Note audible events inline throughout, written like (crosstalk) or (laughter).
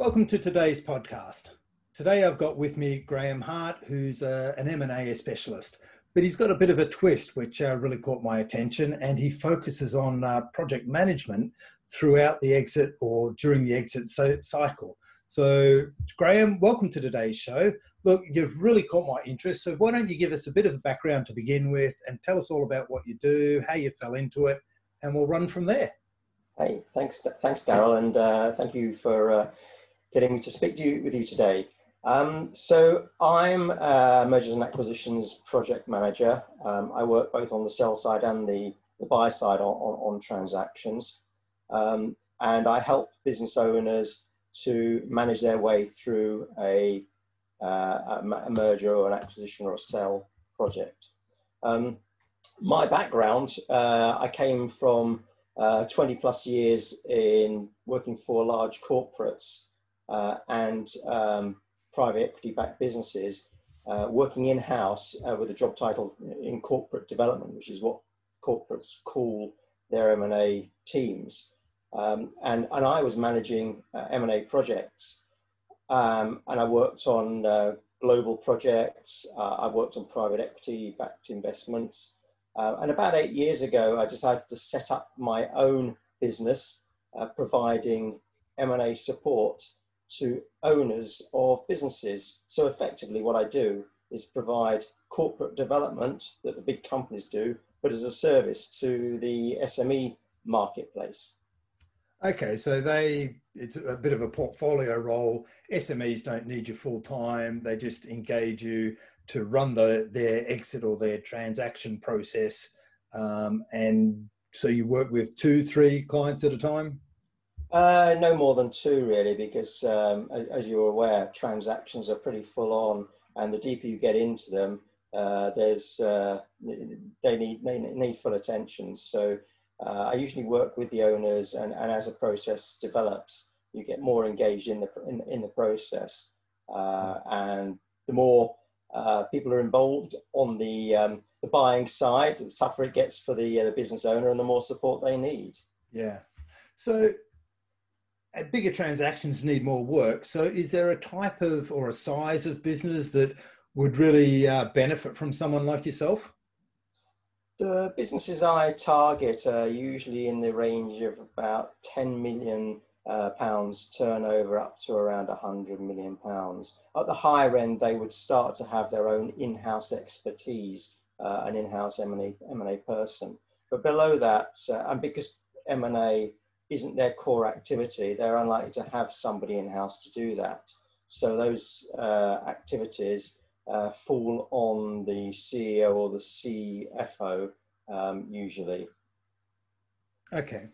Welcome to today's podcast. Today I've got with me Graham Hart, who's uh, an M&A specialist, but he's got a bit of a twist which uh, really caught my attention and he focuses on uh, project management throughout the exit or during the exit so, cycle. So Graham, welcome to today's show. Look, you've really caught my interest, so why don't you give us a bit of a background to begin with and tell us all about what you do, how you fell into it, and we'll run from there. Hey, thanks, thanks, Darryl, and uh, thank you for uh, getting me to speak to you with you today. Um, so I'm a mergers and acquisitions project manager. Um, I work both on the sell side and the, the buy side on, on, on transactions. Um, and I help business owners to manage their way through a, uh, a merger or an acquisition or a sell project. Um, my background, uh, I came from uh, 20 plus years in working for large corporates uh, and um, private equity backed businesses uh, working in house uh, with a job title in corporate development, which is what corporates call their M&A teams. Um, and, and I was managing uh, M&A projects um, and I worked on uh, global projects. I worked on private equity backed investments. and about eight years ago, I decided to set up my own business providing M&A support to owners of businesses. So effectively what I do is provide corporate development that the big companies do, but as a service to the SME marketplace. Okay, so they it's a bit of a portfolio role. SMEs don't need you full time; they just engage you to run the their exit or their transaction process, um, and so you work with two, three clients at a time. Uh, no more than two, really, because um, as you're aware, transactions are pretty full on, and the deeper you get into them, uh, there's uh, they need they need full attention. So uh, I usually work with the owners, and, and as a process develops, you get more engaged in the in, in the process, uh, and the more uh, people are involved on the um, the buying side, the tougher it gets for the the business owner, and the more support they need. Yeah. So bigger transactions need more work. So, is there a type of or a size of business that would really uh, benefit from someone like yourself? The businesses I target are usually in the range of about 10 million uh, pounds turnover up to around 100 million pounds. At the higher end, they would start to have their own in-house expertise, uh, an in-house M&A, M&A person. But below that, uh, and because M&A isn't their core activity, they're unlikely to have somebody in house to do that. So those uh, activities uh, fall on the CEO or the CFO um, usually. Okay,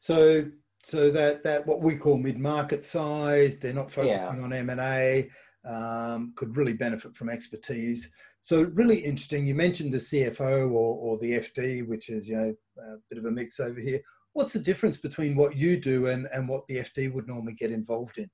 so so that that what we call mid market size, they're not focusing yeah. on M and A. Um, could really benefit from expertise. So really interesting. You mentioned the CFO or, or the FD, which is you know a bit of a mix over here. What's the difference between what you do and, and what the FD would normally get involved in?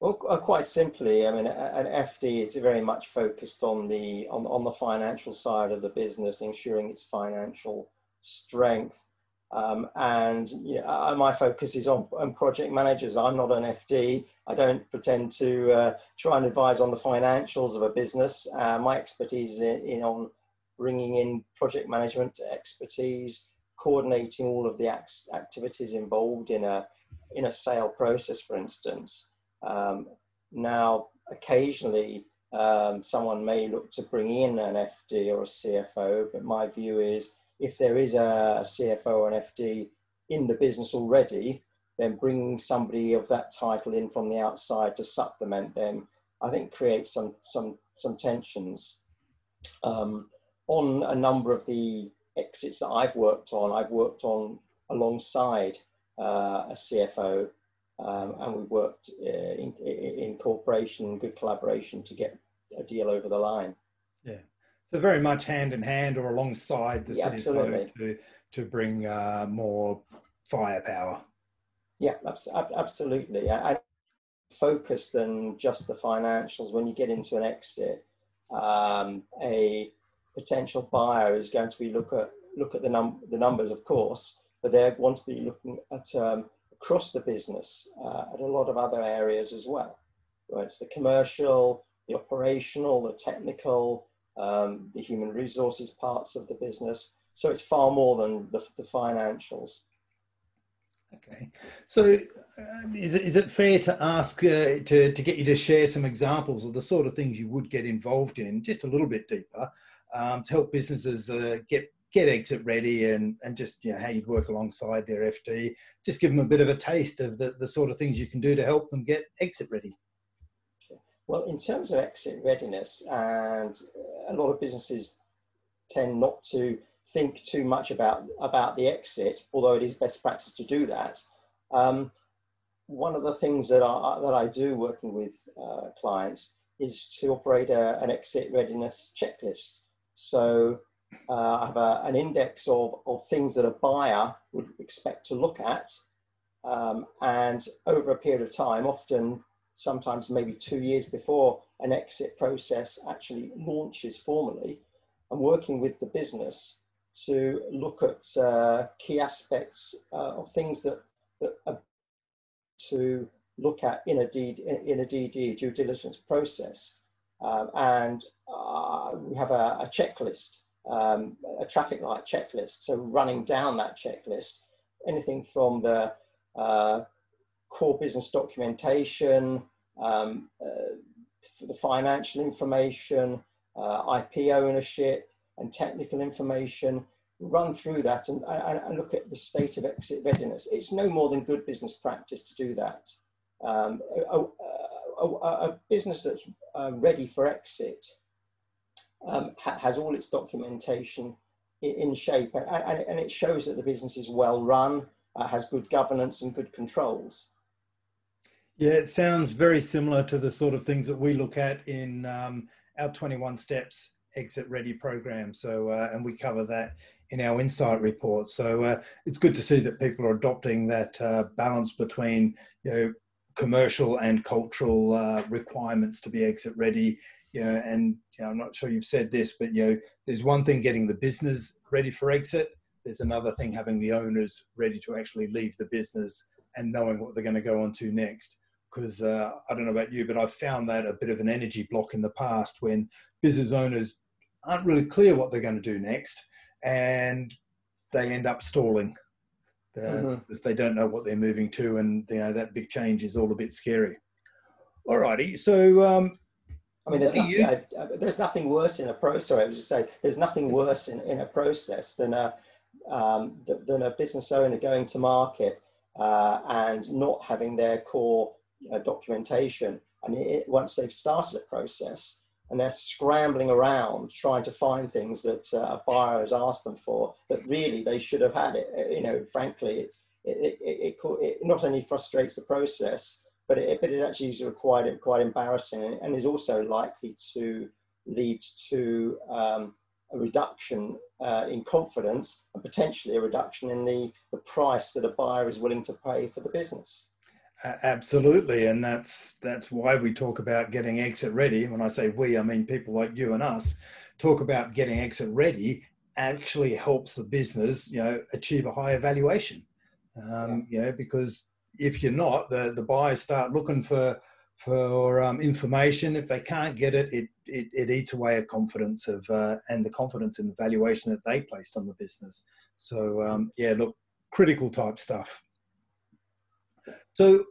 Well, uh, quite simply, I mean, an FD is very much focused on the on, on the financial side of the business, ensuring its financial strength. Um, and you know, my focus is on, on, project managers. I'm not an FD. I don't pretend to uh, try and advise on the financials of a business. Uh, my expertise is in, in on bringing in project management expertise, coordinating all of the act- activities involved in a in a sale process, for instance. Um, now, occasionally, um, someone may look to bring in an FD or a CFO, but my view is if there is a CFO or an FD in the business already, then bringing somebody of that title in from the outside to supplement them, I think creates some some some tensions. Um, on a number of the exits that I've worked on, I've worked on alongside uh, a CFO, um, and we worked uh, in, in cooperation, good collaboration to get a deal over the line. Yeah, so very much hand in hand or alongside the yeah, CFO absolutely. to to bring uh, more firepower. Yeah, absolutely. I, I focus than just the financials. When you get into an exit, um, a potential buyer is going to be look at look at the num the numbers, of course, but they're going to be looking at um, across the business uh, at a lot of other areas as well. Where it's the commercial, the operational, the technical, um, the human resources parts of the business. So it's far more than the, the financials. Okay, so um, is, it, is it fair to ask uh, to, to get you to share some examples of the sort of things you would get involved in, just a little bit deeper, um, to help businesses uh, get get exit ready and and just you know how you'd work alongside their FD, just give them a bit of a taste of the, the sort of things you can do to help them get exit ready. Well, in terms of exit readiness, and a lot of businesses tend not to think too much about about the exit, although it is best practice to do that. Um, one of the things that I that I do working with uh, clients is to operate a, an exit readiness checklist. So uh, I have a, an index of, of things that a buyer would expect to look at. Um, and over a period of time, often sometimes maybe two years before an exit process actually launches formally, I'm working with the business to look at uh, key aspects uh, of things that, that are to look at in a, DD, in a DD, due diligence process. Um, and uh, we have a, a checklist, um, a traffic light checklist. So running down that checklist, anything from the uh, core business documentation, um, uh, the financial information, uh, IP ownership, and technical information, run through that and, and, and, look at the state of exit readiness. It's no more than good business practice to do that. Um, a, a, business that's uh, ready for exit um, ha has all its documentation in, in shape and, and, it shows that the business is well run, uh, has good governance and good controls. Yeah, it sounds very similar to the sort of things that we look at in um, our 21 steps exit ready program. So, uh, and we cover that in our insight report. So uh, it's good to see that people are adopting that uh, balance between, you know, commercial and cultural uh, requirements to be exit ready. You know, and you know, I'm not sure you've said this, but you know, there's one thing getting the business ready for exit. There's another thing having the owners ready to actually leave the business and knowing what they're going to go on to next because uh, I don't know about you, but I've found that a bit of an energy block in the past when business owners aren't really clear what they're going to do next and they end up stalling uh, mm-hmm. because they don't know what they're moving to and you know that big change is all a bit scary. Alrighty, so um, I mean, there's nothing, I, I, there's nothing worse in a process. Sorry, I was just saying, there's nothing worse in, in a process than a um, than a business owner going to market uh, and not having their core uh, documentation. And it, once they've started a process and they're scrambling around trying to find things that uh, a buyer has asked them for, that really they should have had it. Uh, you know, frankly, it, it, it, it not only frustrates the process, but it, but it actually is quite, quite embarrassing and is also likely to lead to um, a reduction uh, in confidence and potentially a reduction in the, the price that a buyer is willing to pay for the business. Absolutely, and that's that's why we talk about getting exit ready. When I say we, I mean people like you and us talk about getting exit ready. Actually, helps the business, you know, achieve a higher valuation. Um, yeah. You know, because if you're not, the the buyers start looking for for um, information. If they can't get it, it it, it eats away at confidence of uh, and the confidence in the valuation that they placed on the business. So um, yeah, look, critical type stuff. So,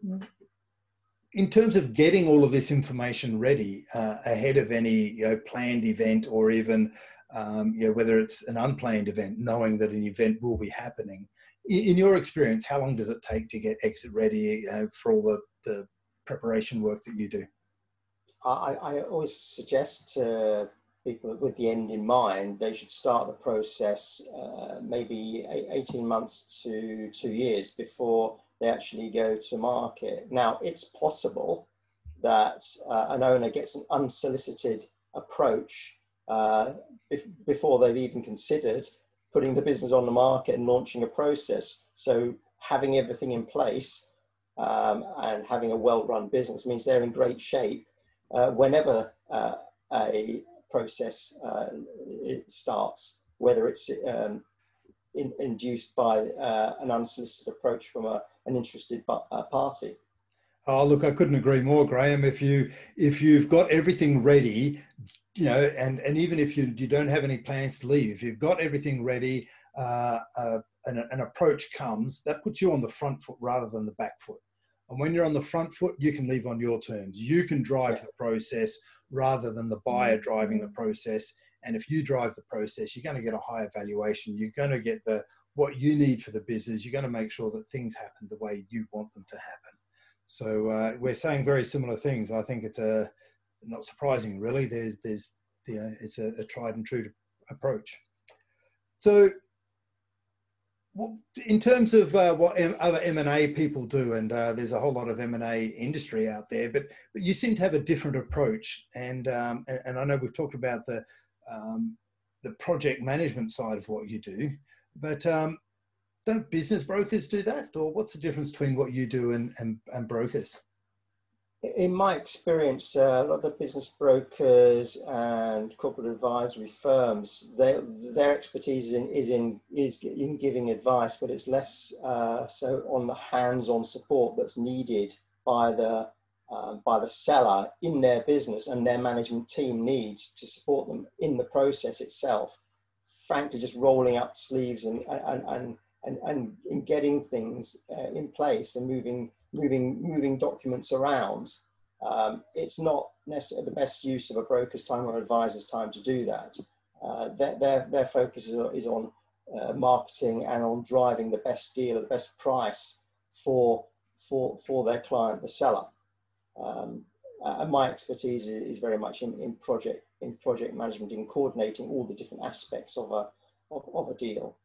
in terms of getting all of this information ready uh, ahead of any you know, planned event or even um, you know, whether it's an unplanned event, knowing that an event will be happening, in, your experience, how long does it take to get exit ready uh, for all the, the preparation work that you do? I, I always suggest to people with the end in mind, they should start the process uh, maybe 18 months to two years before they actually go to market. Now, it's possible that uh, an owner gets an unsolicited approach uh, bef- before they've even considered putting the business on the market and launching a process. So, having everything in place um, and having a well run business means they're in great shape uh, whenever uh, a process uh, starts, whether it's um, in, induced by uh, an unsolicited approach from a, an interested party. Oh, look, I couldn't agree more, Graham. If you if you've got everything ready, you know, and and even if you you don't have any plans to leave, if you've got everything ready, uh, uh, an, an approach comes, that puts you on the front foot rather than the back foot. And when you're on the front foot, you can leave on your terms. You can drive the process rather than the buyer driving the process. And if you drive the process, you're going to get a higher valuation. You're going to get the what you need for the business. You're going to make sure that things happen the way you want them to happen. So uh, we're saying very similar things. I think it's a not surprising, really. There's there's the, uh, it's a, a tried and true approach. So in terms of uh, what other M&A people do, and uh, there's a whole lot of M&A industry out there, but, but you seem to have a different approach. And, um, and, and, I know we've talked about the, um, the project management side of what you do, but um, don't business brokers do that? Or what's the difference between what you do and, and, and brokers? in my experience, uh, a lot of the business brokers and corporate advisory firms, their their expertise in, is in is in giving advice, but it's less uh, so on the hands-on support that's needed by the uh, by the seller in their business and their management team needs to support them in the process itself. Frankly, just rolling up sleeves and and and and, and, and getting things uh, in place and moving moving moving documents around, um, it's not necessarily the best use of a broker's time or advisor's time to do that. Uh, their, their, their focus is, on uh, marketing and on driving the best deal, at the best price for, for, for their client, the seller. Um, my expertise is, is, very much in, in project in project management, in coordinating all the different aspects of a of, of a deal.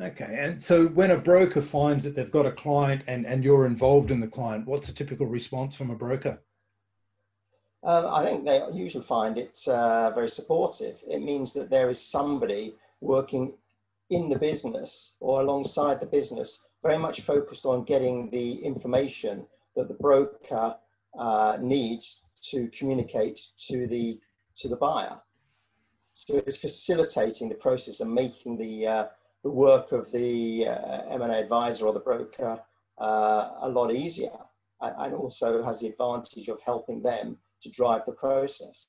Okay, and so when a broker finds that they've got a client and, and you're involved in the client, what's the typical response from a broker? Um, I think they usually find it uh, very supportive. It means that there is somebody working in the business or alongside the business, very much focused on getting the information that the broker uh, needs to communicate to the to the buyer. So it's facilitating the process and making the uh, the work of the uh, M&A advisor or the broker uh, a lot easier and also has the advantage of helping them to drive the process.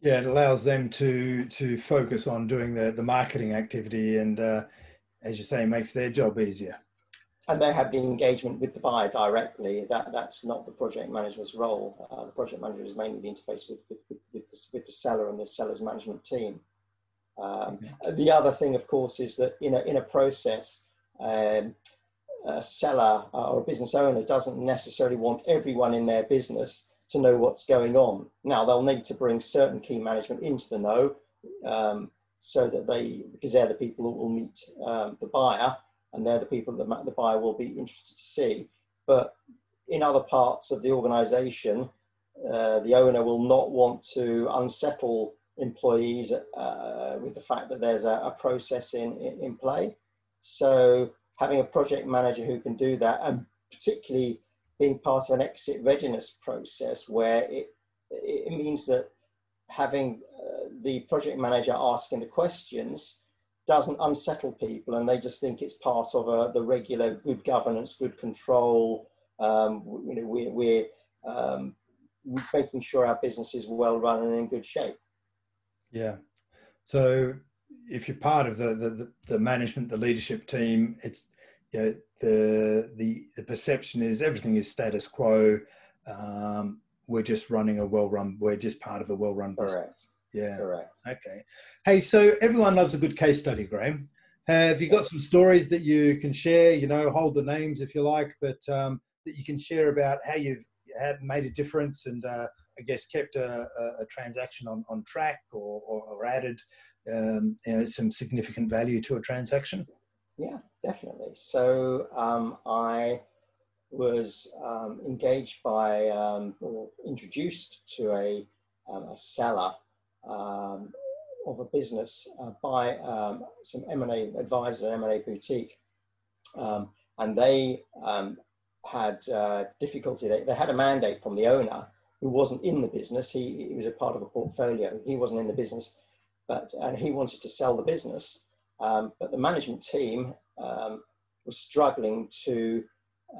Yeah, it allows them to to focus on doing the, the marketing activity and, uh, as you say, makes their job easier. And they have the engagement with the buyer directly. That That's not the project manager's role. Uh, the project manager is mainly the interface with, with, with, with, the, with the seller and the seller's management team. Um, the other thing, of course, is that in a, in a process, um, a seller or a business owner doesn't necessarily want everyone in their business to know what's going on. Now, they'll need to bring certain key management into the know um, so that they, because they're the people who will meet um, the buyer and they're the people that the buyer will be interested to see. But in other parts of the organization, uh, the owner will not want to unsettle employees uh, with the fact that there's a, a process in, in, in, play. So having a project manager who can do that and particularly being part of an exit readiness process where it, it means that having uh, the project manager asking the questions doesn't unsettle people and they just think it's part of a, the regular good governance, good control. Um, you know, we, we're um, making sure our business is well run and in good shape. Yeah. So if you're part of the, the, the management, the leadership team, it's you know, the the the perception is everything is status quo. Um, we're just running a well-run. We're just part of a well-run business. Correct. Yeah. Correct. Okay. Hey, so everyone loves a good case study, Graham. Have you got some stories that you can share? You know, hold the names if you like, but um, that you can share about how you've had made a difference and uh, I guess kept a, a, a transaction on, on track or, or, or added um, you know, some significant value to a transaction? Yeah, definitely. So um, I was um, engaged by um, or introduced to a, um, a seller um, of a business uh, by some M&A advisor, M&A boutique. and they had uh, difficulty. They, they had a mandate from the owner who wasn't in the business. He, he was a part of a portfolio. He wasn't in the business, but and he wanted to sell the business. Um, but the management team um, was struggling to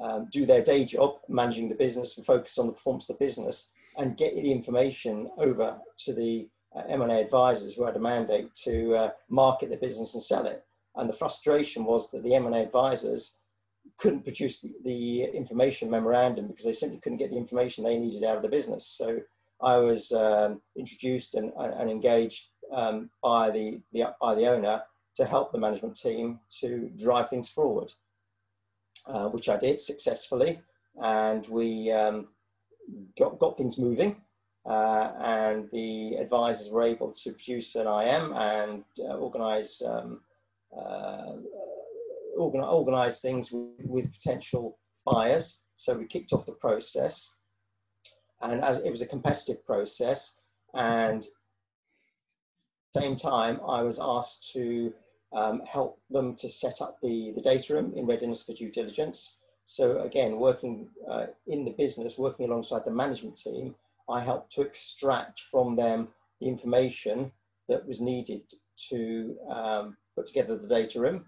um, do their day job, managing the business and focus on the performance of the business and get the information over to the M&A advisors who had a mandate to uh, market the business and sell it. And the frustration was that the M&A advisors couldn't produce the, the, information memorandum because they simply couldn't get the information they needed out of the business. So I was um, introduced and, and engaged um, by, the, the, by the owner to help the management team to drive things forward, uh, which I did successfully. And we um, got, got things moving. Uh, and the advisors were able to produce an IM and uh, organize um, uh, organize, organize things with, with, potential buyers. So we kicked off the process, and as it was a competitive process, and same time I was asked to um, help them to set up the, the data room in readiness for due diligence. So again, working uh, in the business, working alongside the management team, I helped to extract from them the information that was needed to um, put together the data room.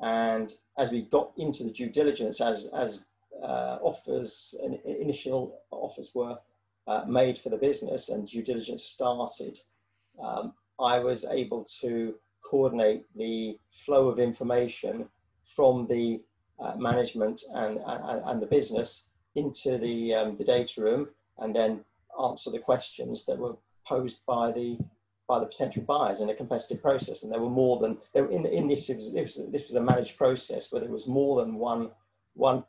And as we got into the due diligence, as, as uh, offers, initial offers were uh, made for the business and due diligence started, um, I was able to coordinate the flow of information from the uh, management and, and, and, the business into the, um, the data room and then answer the questions that were posed by the by the potential buyers in a competitive process. And there were more than there in in this it was, it was, this was a managed process where there was more than one one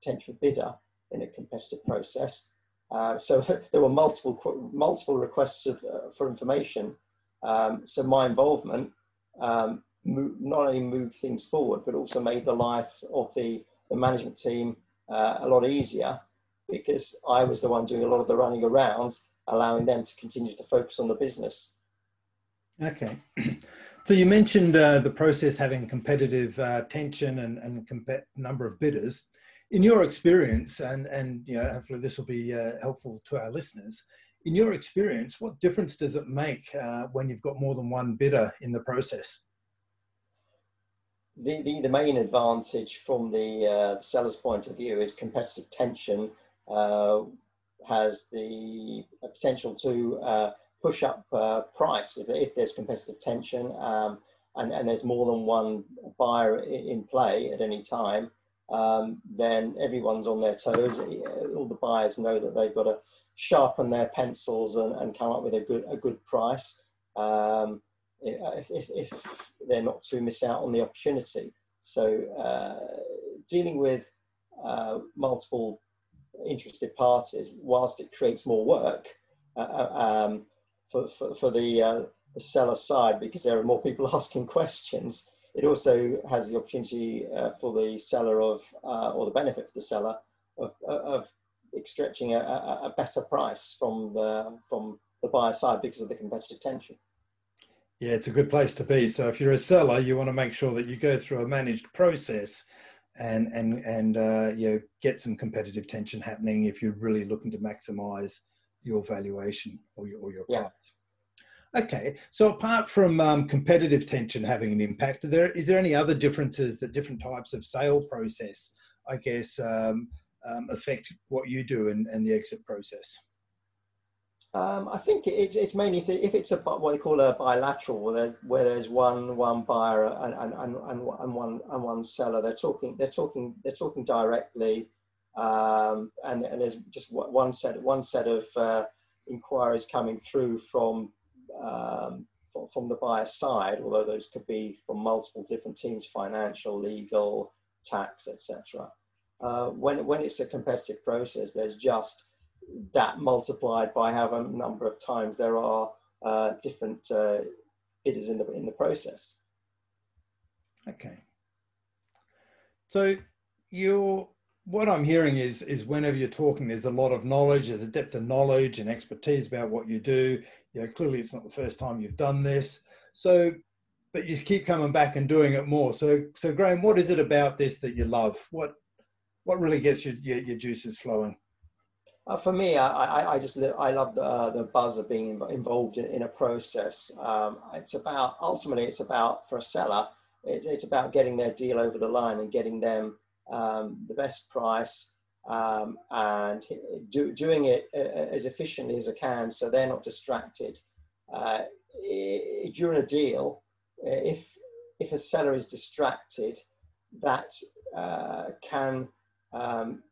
potential bidder in a competitive process. Uh, so (laughs) there were multiple multiple requests of, uh, for information. Um, so my involvement um, not only moved things forward, but also made the life of the, the management team uh, a lot easier because I was the one doing a lot of the running around, allowing them to continue to focus on the business. Okay. (clears throat) So you mentioned uh, the process having competitive uh, tension and, and comp- number of bidders. In your experience, and, and you know, hopefully this will be uh, helpful to our listeners, in your experience, what difference does it make uh, when you've got more than one bidder in the process? The, the, the main advantage from the, uh, seller's point of view is competitive tension has the potential to uh, push up uh, price if, if there's competitive tension um, and, and there's more than one buyer in play at any time. Um, then everyone's on their toes. All the buyers know that they've got to sharpen their pencils and, and come up with a good a good price um, if, if, if, they're not to miss out on the opportunity. So uh, dealing with uh, multiple interested parties, whilst it creates more work uh, uh um, for, for, for, the, uh, the seller side because there are more people (laughs) asking questions, it also has the opportunity uh, for the seller of, or the benefit for the seller of, of extracting a, a better price from the from the buyer side because of the competitive tension. Yeah, it's a good place to be. So if you're a seller, you want to make sure that you go through a managed process and and and uh, you know, get some competitive tension happening if you're really looking to maximize your valuation or your, or your yeah. price. Okay, so apart from um, competitive tension having an impact, there is there any other differences that different types of sale process, I guess, um, um, affect what you do and, and the exit process? Um, I think it, it's mainly if it's a what they call a bilateral, where there's, where there's one one buyer and, and, and, and, one and one seller. They're talking they're talking they're talking directly, um, and, and there's just one set one set of uh, inquiries coming through from, um, from the buyer side. Although those could be from multiple different teams: financial, legal, tax, etc uh, when, when it's a competitive process, there's just that multiplied by however number of times there are uh, different uh, bidders in the, in the process. Okay. So you're, what I'm hearing is, is whenever you're talking, there's a lot of knowledge, there's a depth of knowledge and expertise about what you do. You know, clearly it's not the first time you've done this. So, but you keep coming back and doing it more. So, so Graham, what is it about this that you love? What, what really gets your, your, your juices flowing? Uh, for me, I, I, I, just I love the, uh, the buzz of being involved in, in a process. Um, it's about ultimately it's about for a seller it, it's about getting their deal over the line and getting them um, the best price um, and do, doing it uh, as efficiently as I can so they're not distracted. Uh, during a deal, if, if a seller is distracted, that uh, can um,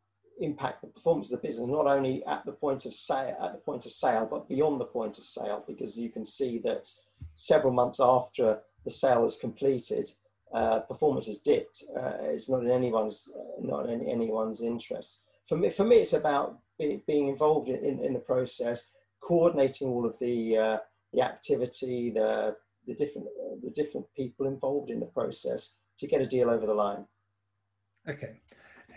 impact the performance of the business not only at the point of sale at the point of sale but beyond the point of sale because you can see that several months after the sale is completed uh, performance has dipped. Uh, it's not in anyone's uh, not in anyone's interest. For me for me it's about be, being involved in, in, the process coordinating all of the uh, the activity the the different the different people involved in the process to get a deal over the line. Okay.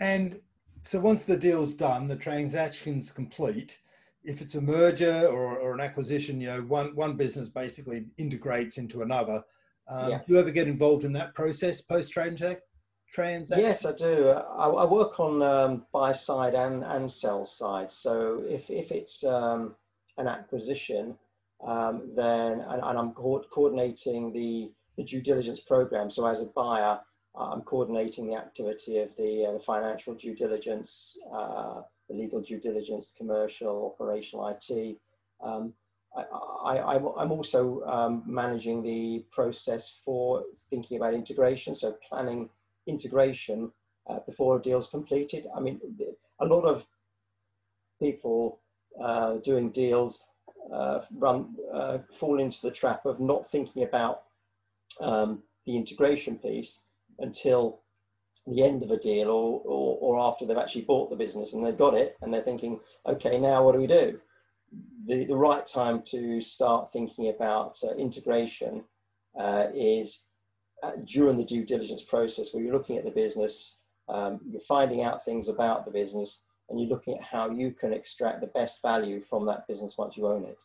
And so once the deal's done, the transaction's complete. If it's a merger or, or an acquisition, you know, one, one business basically integrates into another. Um, yeah. Do you ever get involved in that process post transaction? Yes, I do. I, I work on um, buy side and, and sell side. So if, if it's um, an acquisition, um, then and, and I'm co- coordinating the, the due diligence program. So as a buyer, I'm coordinating the activity of the, uh, the financial due diligence, uh, the legal due diligence, commercial, operational IT. Um, I, am also um, managing the process for thinking about integration, so planning integration uh, before a deal is completed. I mean, a lot of people uh, doing deals uh, run uh, fall into the trap of not thinking about um, the integration piece until the end of a deal or, or, or, after they've actually bought the business and they've got it and they're thinking, okay, now what do we do? The, the right time to start thinking about uh, integration uh, is uh, during the due diligence process where you're looking at the business, um, you're finding out things about the business, and you're looking at how you can extract the best value from that business once you own it.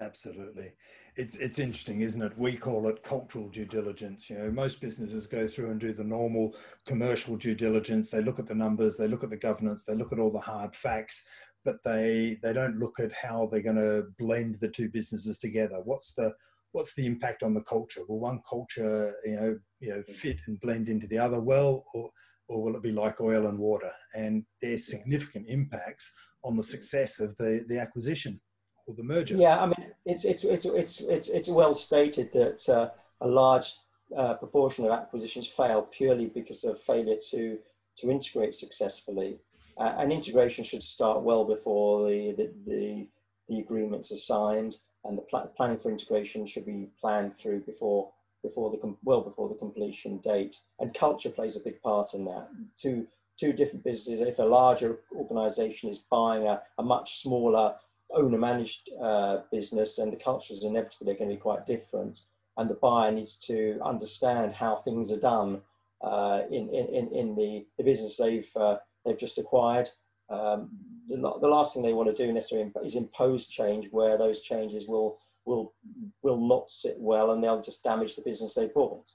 Absolutely it's it's interesting, isn't it? We call it cultural due diligence. You know, most businesses go through and do the normal commercial due diligence. They look at the numbers, they look at the governance, they look at all the hard facts, but they they don't look at how they're going to blend the two businesses together. What's the what's the impact on the culture? Will one culture, you know, you know, fit and blend into the other well, or or will it be like oil and water? And there's significant impacts on the success of the the acquisition or the merger. Yeah, I mean, it's it's it's it's it's it's well stated that uh, a large uh, proportion of acquisitions fail purely because of failure to to integrate successfully. Uh, and integration should start well before the the the, the agreements are signed, and the pl- planning for integration should be planned through before before the com- well before the completion date. And culture plays a big part in that. Two two different businesses. If a larger organisation is buying a, a much smaller owner managed uh, business and the cultures inevitably are going to be quite different and the buyer needs to understand how things are done uh, in, in, in the, the business they've, uh, they've just acquired. Um, the, the last thing they want to do necessarily is impose change where those changes will, will, will not sit well and they'll just damage the business they bought.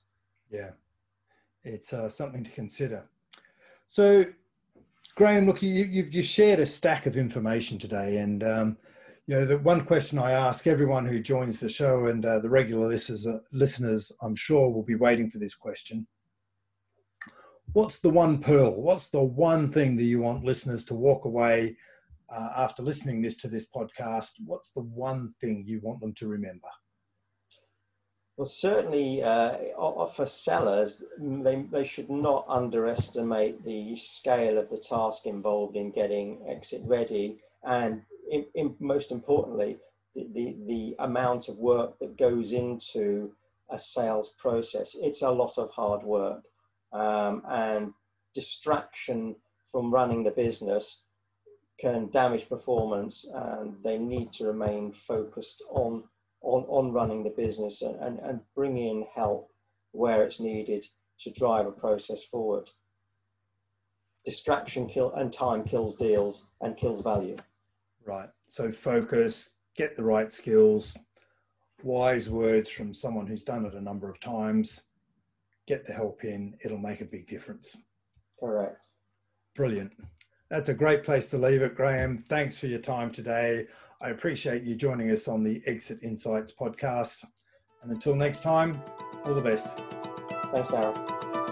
Yeah, it's uh, something to consider. So Graham, look, you, you've you shared a stack of information today, and um, you know the one question I ask everyone who joins the show, and uh, the regular listeners, uh, listeners, I'm sure, will be waiting for this question. What's the one pearl? What's the one thing that you want listeners to walk away uh, after listening this to this podcast? What's the one thing you want them to remember? Well, certainly uh, for sellers, they, they should not underestimate the scale of the task involved in getting exit ready and in, in, most importantly, the, the, the amount of work that goes into a sales process. It's a lot of hard work um, and distraction from running the business can damage performance and they need to remain focused on on, on running the business and, and, and bring in help where it's needed to drive a process forward. Distraction kill and time kills deals and kills value. Right. So focus, get the right skills, wise words from someone who's done it a number of times, get the help in, it'll make a big difference. Correct. Brilliant. That's a great place to leave it, Graham. Thanks for your time today. I appreciate you joining us on the Exit Insights podcast. And until next time, all the best. Thanks, Darryl.